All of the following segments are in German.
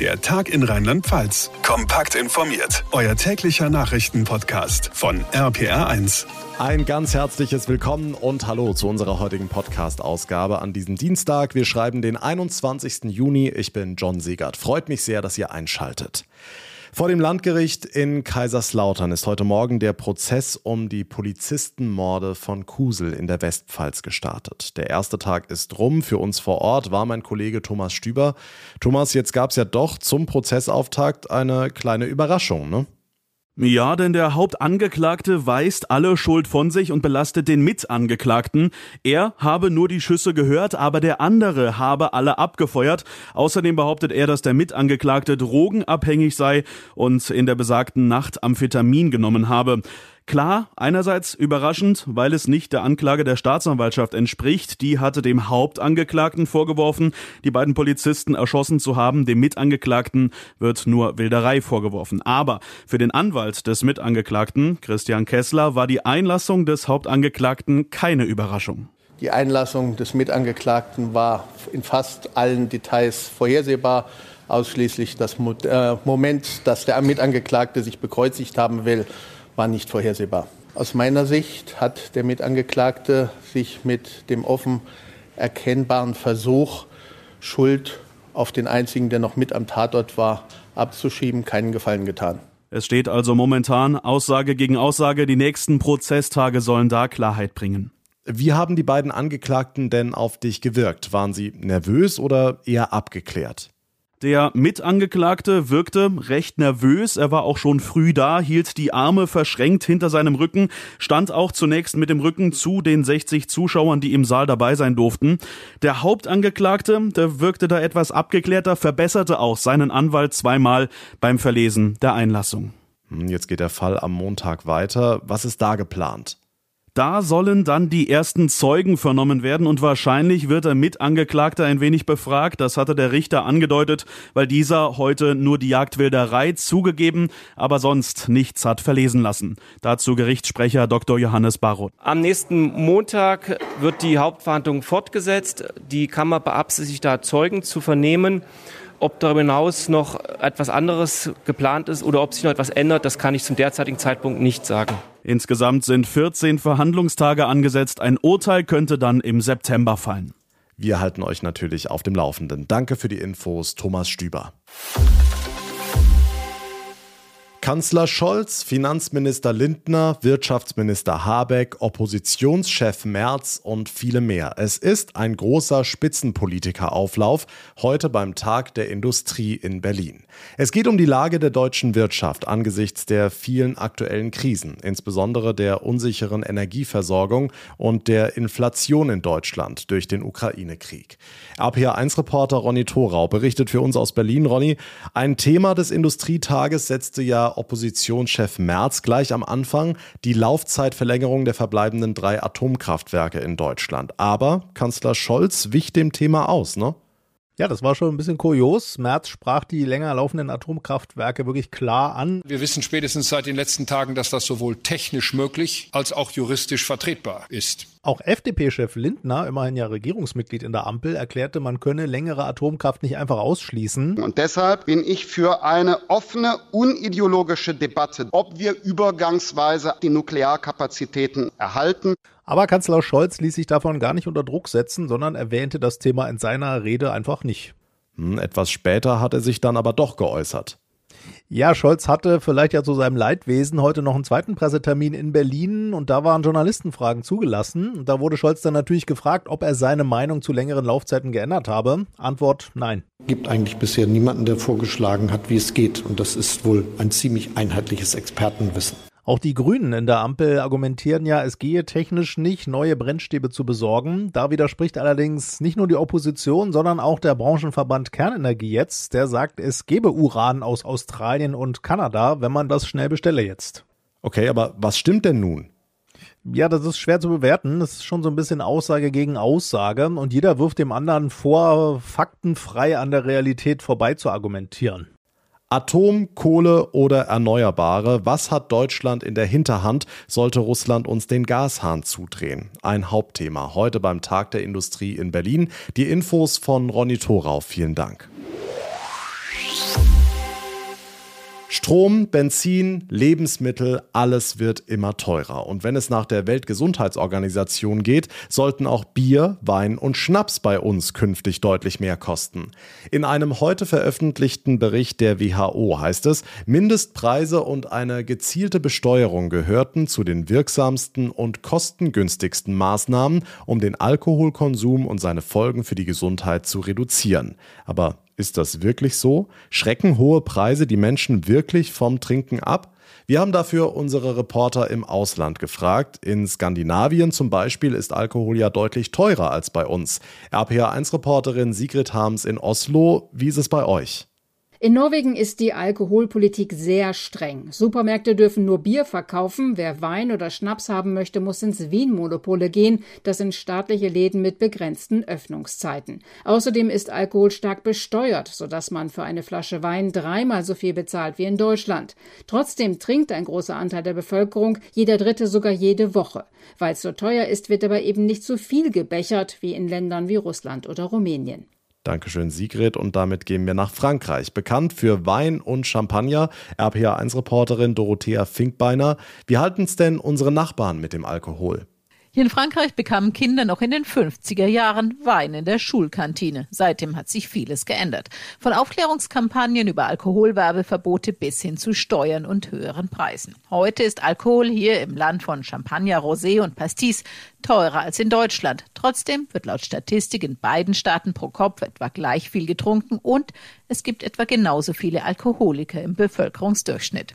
Der Tag in Rheinland-Pfalz. Kompakt informiert. Euer täglicher Nachrichtenpodcast von RPR1. Ein ganz herzliches Willkommen und Hallo zu unserer heutigen Podcast-Ausgabe an diesem Dienstag. Wir schreiben den 21. Juni. Ich bin John Segert. Freut mich sehr, dass ihr einschaltet. Vor dem Landgericht in Kaiserslautern ist heute Morgen der Prozess um die Polizistenmorde von Kusel in der Westpfalz gestartet. Der erste Tag ist rum. Für uns vor Ort war mein Kollege Thomas Stüber. Thomas, jetzt gab es ja doch zum Prozessauftakt eine kleine Überraschung, ne? Ja, denn der Hauptangeklagte weist alle Schuld von sich und belastet den Mitangeklagten. Er habe nur die Schüsse gehört, aber der andere habe alle abgefeuert. Außerdem behauptet er, dass der Mitangeklagte drogenabhängig sei und in der besagten Nacht Amphetamin genommen habe. Klar, einerseits überraschend, weil es nicht der Anklage der Staatsanwaltschaft entspricht. Die hatte dem Hauptangeklagten vorgeworfen, die beiden Polizisten erschossen zu haben. Dem Mitangeklagten wird nur Wilderei vorgeworfen. Aber für den Anwalt des Mitangeklagten, Christian Kessler, war die Einlassung des Hauptangeklagten keine Überraschung. Die Einlassung des Mitangeklagten war in fast allen Details vorhersehbar. Ausschließlich das äh, Moment, dass der Mitangeklagte sich bekreuzigt haben will, war nicht vorhersehbar. Aus meiner Sicht hat der Mitangeklagte sich mit dem offen erkennbaren Versuch, Schuld auf den einzigen, der noch mit am Tatort war, abzuschieben, keinen Gefallen getan. Es steht also momentan Aussage gegen Aussage. Die nächsten Prozesstage sollen da Klarheit bringen. Wie haben die beiden Angeklagten denn auf dich gewirkt? Waren sie nervös oder eher abgeklärt? Der Mitangeklagte wirkte recht nervös, er war auch schon früh da, hielt die Arme verschränkt hinter seinem Rücken, stand auch zunächst mit dem Rücken zu den 60 Zuschauern, die im Saal dabei sein durften. Der Hauptangeklagte, der wirkte da etwas abgeklärter, verbesserte auch seinen Anwalt zweimal beim Verlesen der Einlassung. Hm, jetzt geht der Fall am Montag weiter. Was ist da geplant? Da sollen dann die ersten Zeugen vernommen werden und wahrscheinlich wird der Mitangeklagte ein wenig befragt. Das hatte der Richter angedeutet, weil dieser heute nur die Jagdwilderei zugegeben, aber sonst nichts hat verlesen lassen. Dazu Gerichtssprecher Dr. Johannes Baroth. Am nächsten Montag wird die Hauptverhandlung fortgesetzt. Die Kammer beabsichtigt da Zeugen zu vernehmen. Ob darüber hinaus noch etwas anderes geplant ist oder ob sich noch etwas ändert, das kann ich zum derzeitigen Zeitpunkt nicht sagen. Insgesamt sind 14 Verhandlungstage angesetzt. Ein Urteil könnte dann im September fallen. Wir halten euch natürlich auf dem Laufenden. Danke für die Infos, Thomas Stüber. Kanzler Scholz, Finanzminister Lindner, Wirtschaftsminister Habeck, Oppositionschef Merz und viele mehr. Es ist ein großer Spitzenpolitikerauflauf heute beim Tag der Industrie in Berlin. Es geht um die Lage der deutschen Wirtschaft angesichts der vielen aktuellen Krisen, insbesondere der unsicheren Energieversorgung und der Inflation in Deutschland durch den Ukraine-Krieg. RPA1-Reporter Ronny Thorau berichtet für uns aus Berlin. Ronny, ein Thema des Industrietages setzte ja Oppositionschef Merz gleich am Anfang die Laufzeitverlängerung der verbleibenden drei Atomkraftwerke in Deutschland. Aber Kanzler Scholz wich dem Thema aus, ne? Ja, das war schon ein bisschen kurios. Merz sprach die länger laufenden Atomkraftwerke wirklich klar an. Wir wissen spätestens seit den letzten Tagen, dass das sowohl technisch möglich als auch juristisch vertretbar ist. Auch FDP-Chef Lindner, immerhin ja Regierungsmitglied in der Ampel, erklärte, man könne längere Atomkraft nicht einfach ausschließen. Und deshalb bin ich für eine offene, unideologische Debatte, ob wir übergangsweise die Nuklearkapazitäten erhalten. Aber Kanzler Scholz ließ sich davon gar nicht unter Druck setzen, sondern erwähnte das Thema in seiner Rede einfach nicht. Hm, etwas später hat er sich dann aber doch geäußert. Ja, Scholz hatte vielleicht ja zu seinem Leidwesen heute noch einen zweiten Pressetermin in Berlin und da waren Journalistenfragen zugelassen. Und da wurde Scholz dann natürlich gefragt, ob er seine Meinung zu längeren Laufzeiten geändert habe. Antwort nein. Gibt eigentlich bisher niemanden, der vorgeschlagen hat, wie es geht. Und das ist wohl ein ziemlich einheitliches Expertenwissen. Auch die Grünen in der Ampel argumentieren ja, es gehe technisch nicht, neue Brennstäbe zu besorgen. Da widerspricht allerdings nicht nur die Opposition, sondern auch der Branchenverband Kernenergie jetzt. Der sagt, es gebe Uran aus Australien und Kanada, wenn man das schnell bestelle jetzt. Okay, aber was stimmt denn nun? Ja, das ist schwer zu bewerten. Das ist schon so ein bisschen Aussage gegen Aussage und jeder wirft dem anderen vor, faktenfrei an der Realität vorbei zu argumentieren. Atom, Kohle oder Erneuerbare, was hat Deutschland in der Hinterhand, sollte Russland uns den Gashahn zudrehen? Ein Hauptthema heute beim Tag der Industrie in Berlin. Die Infos von Ronny Thorau. Vielen Dank. Strom, Benzin, Lebensmittel, alles wird immer teurer. Und wenn es nach der Weltgesundheitsorganisation geht, sollten auch Bier, Wein und Schnaps bei uns künftig deutlich mehr kosten. In einem heute veröffentlichten Bericht der WHO heißt es, Mindestpreise und eine gezielte Besteuerung gehörten zu den wirksamsten und kostengünstigsten Maßnahmen, um den Alkoholkonsum und seine Folgen für die Gesundheit zu reduzieren. Aber ist das wirklich so? Schrecken hohe Preise die Menschen wirklich vom Trinken ab? Wir haben dafür unsere Reporter im Ausland gefragt. In Skandinavien zum Beispiel ist Alkohol ja deutlich teurer als bei uns. RPA1-Reporterin Sigrid Harms in Oslo, wie ist es bei euch? In Norwegen ist die Alkoholpolitik sehr streng. Supermärkte dürfen nur Bier verkaufen. Wer Wein oder Schnaps haben möchte, muss ins Wienmonopole gehen. Das sind staatliche Läden mit begrenzten Öffnungszeiten. Außerdem ist Alkohol stark besteuert, sodass man für eine Flasche Wein dreimal so viel bezahlt wie in Deutschland. Trotzdem trinkt ein großer Anteil der Bevölkerung, jeder Dritte sogar jede Woche. Weil es so teuer ist, wird aber eben nicht so viel gebechert wie in Ländern wie Russland oder Rumänien. Dankeschön, Sigrid. Und damit gehen wir nach Frankreich. Bekannt für Wein und Champagner. RPA1-Reporterin Dorothea Finkbeiner. Wie halten es denn unsere Nachbarn mit dem Alkohol? Hier in Frankreich bekamen Kinder noch in den 50er Jahren Wein in der Schulkantine. Seitdem hat sich vieles geändert. Von Aufklärungskampagnen über Alkoholwerbeverbote bis hin zu Steuern und höheren Preisen. Heute ist Alkohol hier im Land von Champagner, Rosé und Pastis teurer als in Deutschland. Trotzdem wird laut Statistik in beiden Staaten pro Kopf etwa gleich viel getrunken und es gibt etwa genauso viele Alkoholiker im Bevölkerungsdurchschnitt.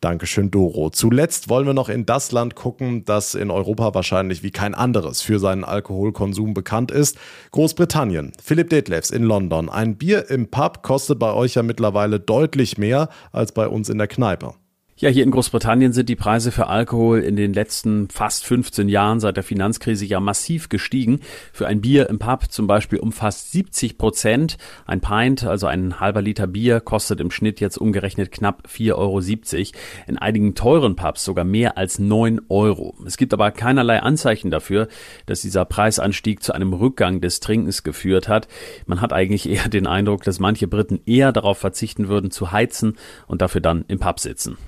Dankeschön, Doro. Zuletzt wollen wir noch in das Land gucken, das in Europa wahrscheinlich wie kein anderes für seinen Alkoholkonsum bekannt ist. Großbritannien. Philipp Detlefs in London. Ein Bier im Pub kostet bei euch ja mittlerweile deutlich mehr als bei uns in der Kneipe. Ja, hier in Großbritannien sind die Preise für Alkohol in den letzten fast 15 Jahren seit der Finanzkrise ja massiv gestiegen. Für ein Bier im Pub zum Beispiel um fast 70 Prozent. Ein Pint, also ein halber Liter Bier, kostet im Schnitt jetzt umgerechnet knapp 4,70 Euro. In einigen teuren Pubs sogar mehr als 9 Euro. Es gibt aber keinerlei Anzeichen dafür, dass dieser Preisanstieg zu einem Rückgang des Trinkens geführt hat. Man hat eigentlich eher den Eindruck, dass manche Briten eher darauf verzichten würden zu heizen und dafür dann im Pub sitzen.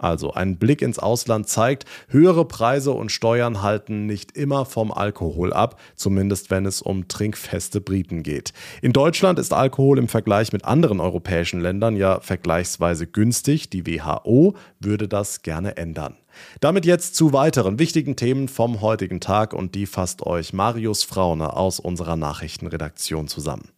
Also ein Blick ins Ausland zeigt, höhere Preise und Steuern halten nicht immer vom Alkohol ab, zumindest wenn es um trinkfeste Briten geht. In Deutschland ist Alkohol im Vergleich mit anderen europäischen Ländern ja vergleichsweise günstig. Die WHO würde das gerne ändern. Damit jetzt zu weiteren wichtigen Themen vom heutigen Tag und die fasst euch Marius Fraune aus unserer Nachrichtenredaktion zusammen.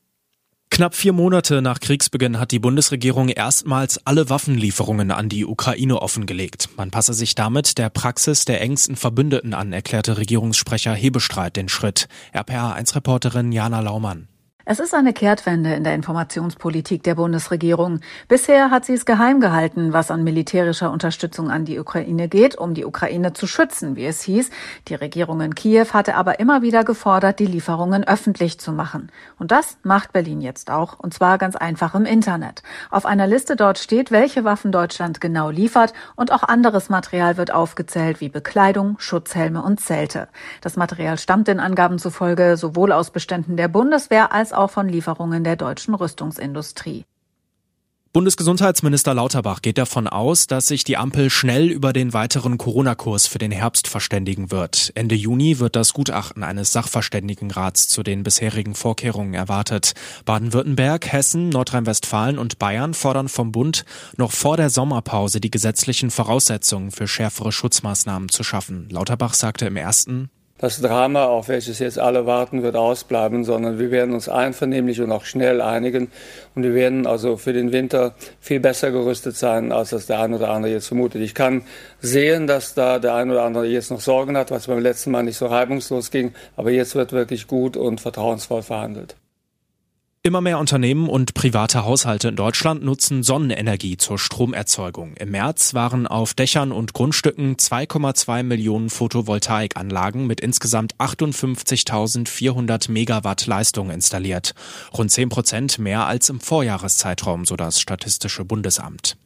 Knapp vier Monate nach Kriegsbeginn hat die Bundesregierung erstmals alle Waffenlieferungen an die Ukraine offengelegt. Man passe sich damit der Praxis der engsten Verbündeten an, erklärte Regierungssprecher Hebestreit den Schritt. RPA1-Reporterin Jana Laumann. Es ist eine Kehrtwende in der Informationspolitik der Bundesregierung. Bisher hat sie es geheim gehalten, was an militärischer Unterstützung an die Ukraine geht, um die Ukraine zu schützen, wie es hieß. Die Regierung in Kiew hatte aber immer wieder gefordert, die Lieferungen öffentlich zu machen. Und das macht Berlin jetzt auch, und zwar ganz einfach im Internet. Auf einer Liste dort steht, welche Waffen Deutschland genau liefert, und auch anderes Material wird aufgezählt, wie Bekleidung, Schutzhelme und Zelte. Das Material stammt den Angaben zufolge sowohl aus Beständen der Bundeswehr als auch von Lieferungen der deutschen Rüstungsindustrie. Bundesgesundheitsminister Lauterbach geht davon aus, dass sich die Ampel schnell über den weiteren Corona-Kurs für den Herbst verständigen wird. Ende Juni wird das Gutachten eines Sachverständigenrats zu den bisherigen Vorkehrungen erwartet. Baden-Württemberg, Hessen, Nordrhein-Westfalen und Bayern fordern vom Bund, noch vor der Sommerpause die gesetzlichen Voraussetzungen für schärfere Schutzmaßnahmen zu schaffen. Lauterbach sagte im ersten, das Drama, auf welches jetzt alle warten, wird ausbleiben, sondern wir werden uns einvernehmlich und auch schnell einigen. Und wir werden also für den Winter viel besser gerüstet sein, als das der ein oder andere jetzt vermutet. Ich kann sehen, dass da der ein oder andere jetzt noch Sorgen hat, was beim letzten Mal nicht so reibungslos ging. Aber jetzt wird wirklich gut und vertrauensvoll verhandelt. Immer mehr Unternehmen und private Haushalte in Deutschland nutzen Sonnenenergie zur Stromerzeugung. Im März waren auf Dächern und Grundstücken 2,2 Millionen Photovoltaikanlagen mit insgesamt 58.400 Megawatt Leistung installiert. Rund 10 Prozent mehr als im Vorjahreszeitraum, so das Statistische Bundesamt.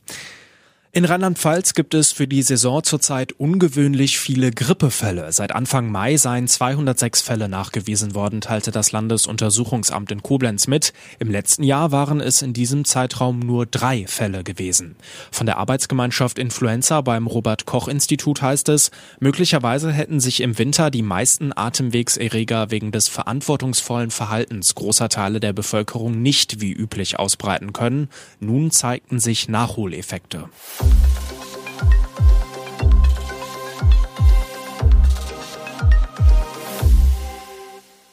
In Rheinland-Pfalz gibt es für die Saison zurzeit ungewöhnlich viele Grippefälle. Seit Anfang Mai seien 206 Fälle nachgewiesen worden, teilte das Landesuntersuchungsamt in Koblenz mit. Im letzten Jahr waren es in diesem Zeitraum nur drei Fälle gewesen. Von der Arbeitsgemeinschaft Influenza beim Robert Koch Institut heißt es, möglicherweise hätten sich im Winter die meisten Atemwegserreger wegen des verantwortungsvollen Verhaltens großer Teile der Bevölkerung nicht wie üblich ausbreiten können. Nun zeigten sich Nachholeffekte. Thank you.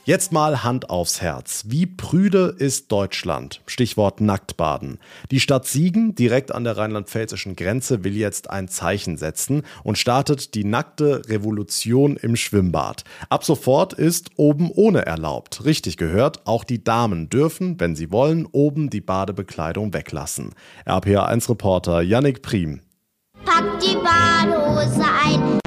Jetzt mal Hand aufs Herz. Wie prüde ist Deutschland? Stichwort Nacktbaden. Die Stadt Siegen, direkt an der rheinland-pfälzischen Grenze, will jetzt ein Zeichen setzen und startet die nackte Revolution im Schwimmbad. Ab sofort ist oben ohne erlaubt. Richtig gehört, auch die Damen dürfen, wenn sie wollen, oben die Badebekleidung weglassen. RPA1-Reporter Yannick Prim. Pack die Badehose ein.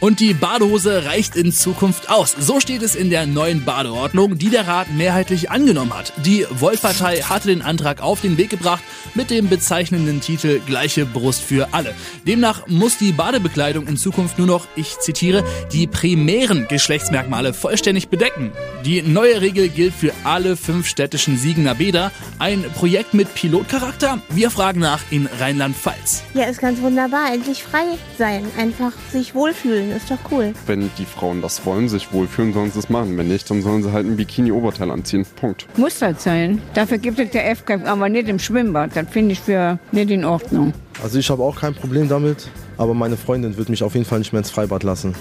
Und die Badehose reicht in Zukunft aus. So steht es in der neuen Badeordnung, die der Rat mehrheitlich angenommen hat. Die Volt-Partei hatte den Antrag auf den Weg gebracht mit dem bezeichnenden Titel Gleiche Brust für alle. Demnach muss die Badebekleidung in Zukunft nur noch, ich zitiere, die primären Geschlechtsmerkmale vollständig bedecken. Die neue Regel gilt für alle fünf städtischen Siegener Bäder. Ein Projekt mit Pilotcharakter? Wir fragen nach in Rheinland-Pfalz. Ja, ist ganz wunderbar. Endlich frei sein. Einfach sich wohlfühlen wohlfühlen, ist doch cool. Wenn die Frauen das wollen, sich wohlfühlen, sollen sie es machen. Wenn nicht, dann sollen sie halt ein Bikini-Oberteil anziehen. Punkt. Muss das sein. Dafür gibt es der FK, aber nicht im Schwimmbad. Das finde ich für nicht in Ordnung. Also ich habe auch kein Problem damit, aber meine Freundin wird mich auf jeden Fall nicht mehr ins Freibad lassen.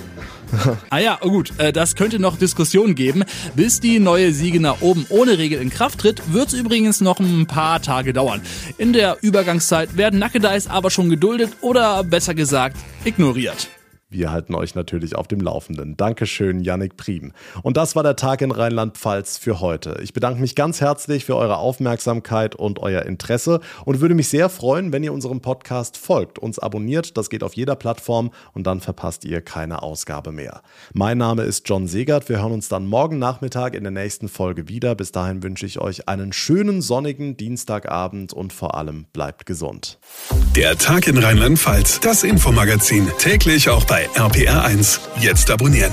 ah ja, gut, äh, das könnte noch Diskussionen geben. Bis die neue Siege nach oben ohne Regel in Kraft tritt, wird es übrigens noch ein paar Tage dauern. In der Übergangszeit werden Nackedeis aber schon geduldet oder besser gesagt ignoriert. Wir halten euch natürlich auf dem Laufenden. Dankeschön, Yannick Prim. Und das war der Tag in Rheinland-Pfalz für heute. Ich bedanke mich ganz herzlich für eure Aufmerksamkeit und euer Interesse und würde mich sehr freuen, wenn ihr unserem Podcast folgt, uns abonniert. Das geht auf jeder Plattform und dann verpasst ihr keine Ausgabe mehr. Mein Name ist John Segert. Wir hören uns dann morgen Nachmittag in der nächsten Folge wieder. Bis dahin wünsche ich euch einen schönen sonnigen Dienstagabend und vor allem bleibt gesund. Der Tag in Rheinland-Pfalz, das Infomagazin, täglich auch bei bei RPR1. Jetzt abonnieren.